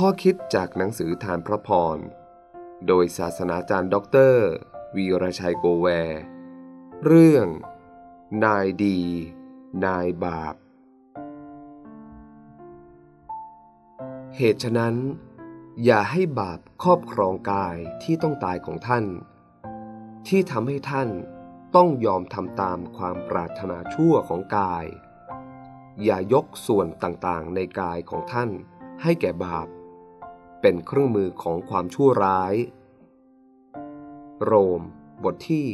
ข้อคิดจากหนังสือทานพระพร โดยศาสนาจารย์ด็อกเตอร์ วีรชัยโกแวร์เรื่อง นายดี นายบาป เหตุฉะนั้น อย่าให้บาปครอบครองกายที่ต้องตายของท่าน ที่ทำให้ท่านต้องยอมทำตามความปรารถนาชั่วของกาย อย่ายกส่วนต่างๆในกายของท่านให้แก่บาป เป็นเครื่องมือของความชั่วร้าย โรม บทที่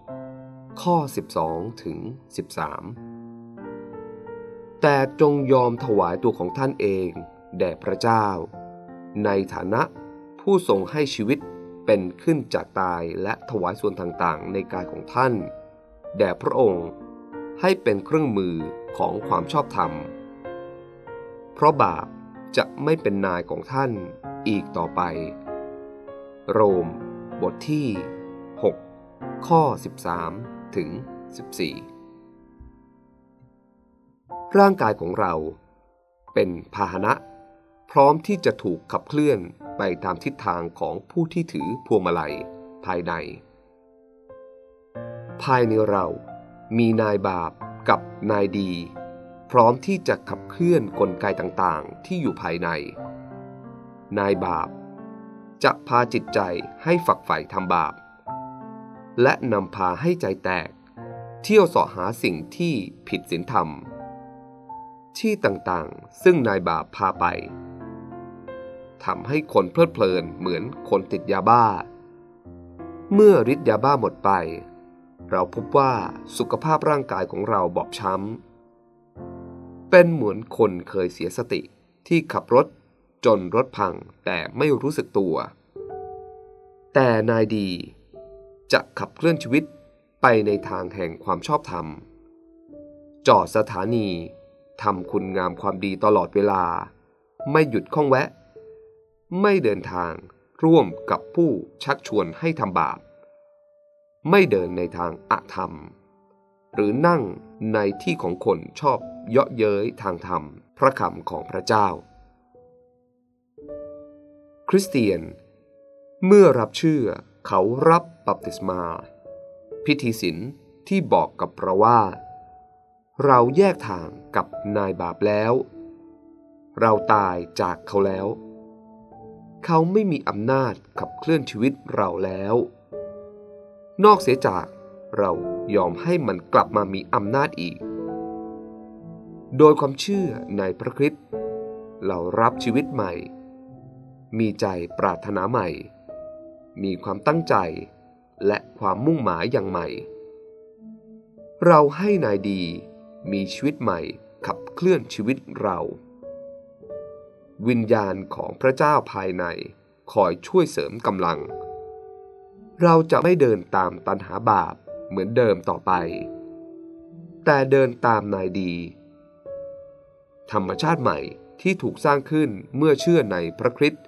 6 ข้อ 12 ถึง 13 แต่จงยอมถวายตัวของท่านเองแด่พระเจ้า ในฐานะผู้ทรงให้ชีวิตเป็นขึ้นจากตายและถวายส่วนต่างๆ ในกายของท่าน แด่พระองค์ให้เป็นเครื่องมือของความชอบธรรม เพราะบาป ไม่เป็นนายของท่านอีกต่อไป โรม บทที่ 6 ข้อ 13 ถึง 14 ร่างกายของเราเป็นพาหนะ พร้อมที่จะถูกขับเคลื่อนไปตามทิศทางของผู้ที่ถือพวงมาลัยภายใน ภายในเรามีนายบาปกับนายดี พร้อมที่จะขับเคลื่อนกลไกต่างๆ ที่อยู่ภายใน นายบาป จะพาจิตใจให้ฝักใฝ่ทำบาป และนำพาให้ใจแตก เที่ยวสาะหาสิ่งที่ผิดศีลธรรม ที่ต่างๆ ซึ่งนายบาปพาไปทำให้คนเพลิดเพลินเหมือนคนติดยาบ้า เมื่อฤทธิ์ยาบ้าหมดไป เราพบว่าสุขภาพร่างกายของเราบอบช้ำ เป็นเหมือนคนเคยเสียสติที่ขับรถจนรถพังแต่ไม่รู้สึกตัว แต่นายดี จะขับเคลื่อนชีวิตไปในทางแห่งความชอบธรรม จอดสถานีทำคุณงามความดีตลอดเวลา ไม่หยุดข้องแวะ ไม่เดินทางร่วมกับผู้ชักชวนให้ทำบาป ไม่เดินในทางอธรรม หรือนั่งในที่ของคนชอบ เยาะเย้ยทางธรรม พระคำของพระเจ้า คริสเตียน เมื่อรับเชื่อเขารับบัพติศมา พิธีศีลที่บอกกับเราว่า เราแยกทางกับนายบาปแล้ว เราตายจากเขาแล้ว เขาไม่มีอำนาจขับเคลื่อนชีวิตเราแล้ว นอกเสียจากเรายอมให้มันกลับมามีอำนาจอีก โดยความเชื่อในพระคริสต์เรารับชีวิตใหม่ มีใจปรารถนาใหม่ มีความตั้งใจและความมุ่งหมายอย่างใหม่ เราให้นายดีมีชีวิตใหม่ขับเคลื่อนชีวิตเรา วิญญาณของพระเจ้าภายในคอยช่วยเสริมกำลัง เราจะไม่เดินตามตันหาบาปเหมือนเดิมต่อไป แต่เดินตามนายดี ธรรมชาติใหม่ที่ถูกสร้างขึ้นเมื่อเชื่อในพระคริสต์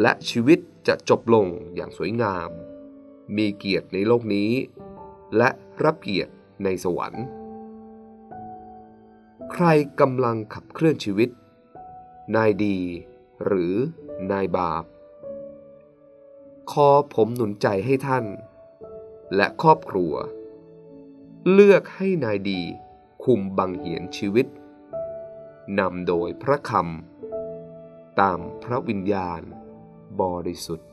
และชีวิตจะจบลงอย่างสวยงาม มีเกียรติในโลกนี้ และรับเกียรติในสวรรค์ ใครกำลังขับเคลื่อนชีวิต นายดี หรือนายบาป ขอผมหนุนใจให้ท่าน และครอบครัว เลือกให้นายดีคุมบังเหียนชีวิต นำโดยพระคำตามพระวิญญาณบริสุทธิ์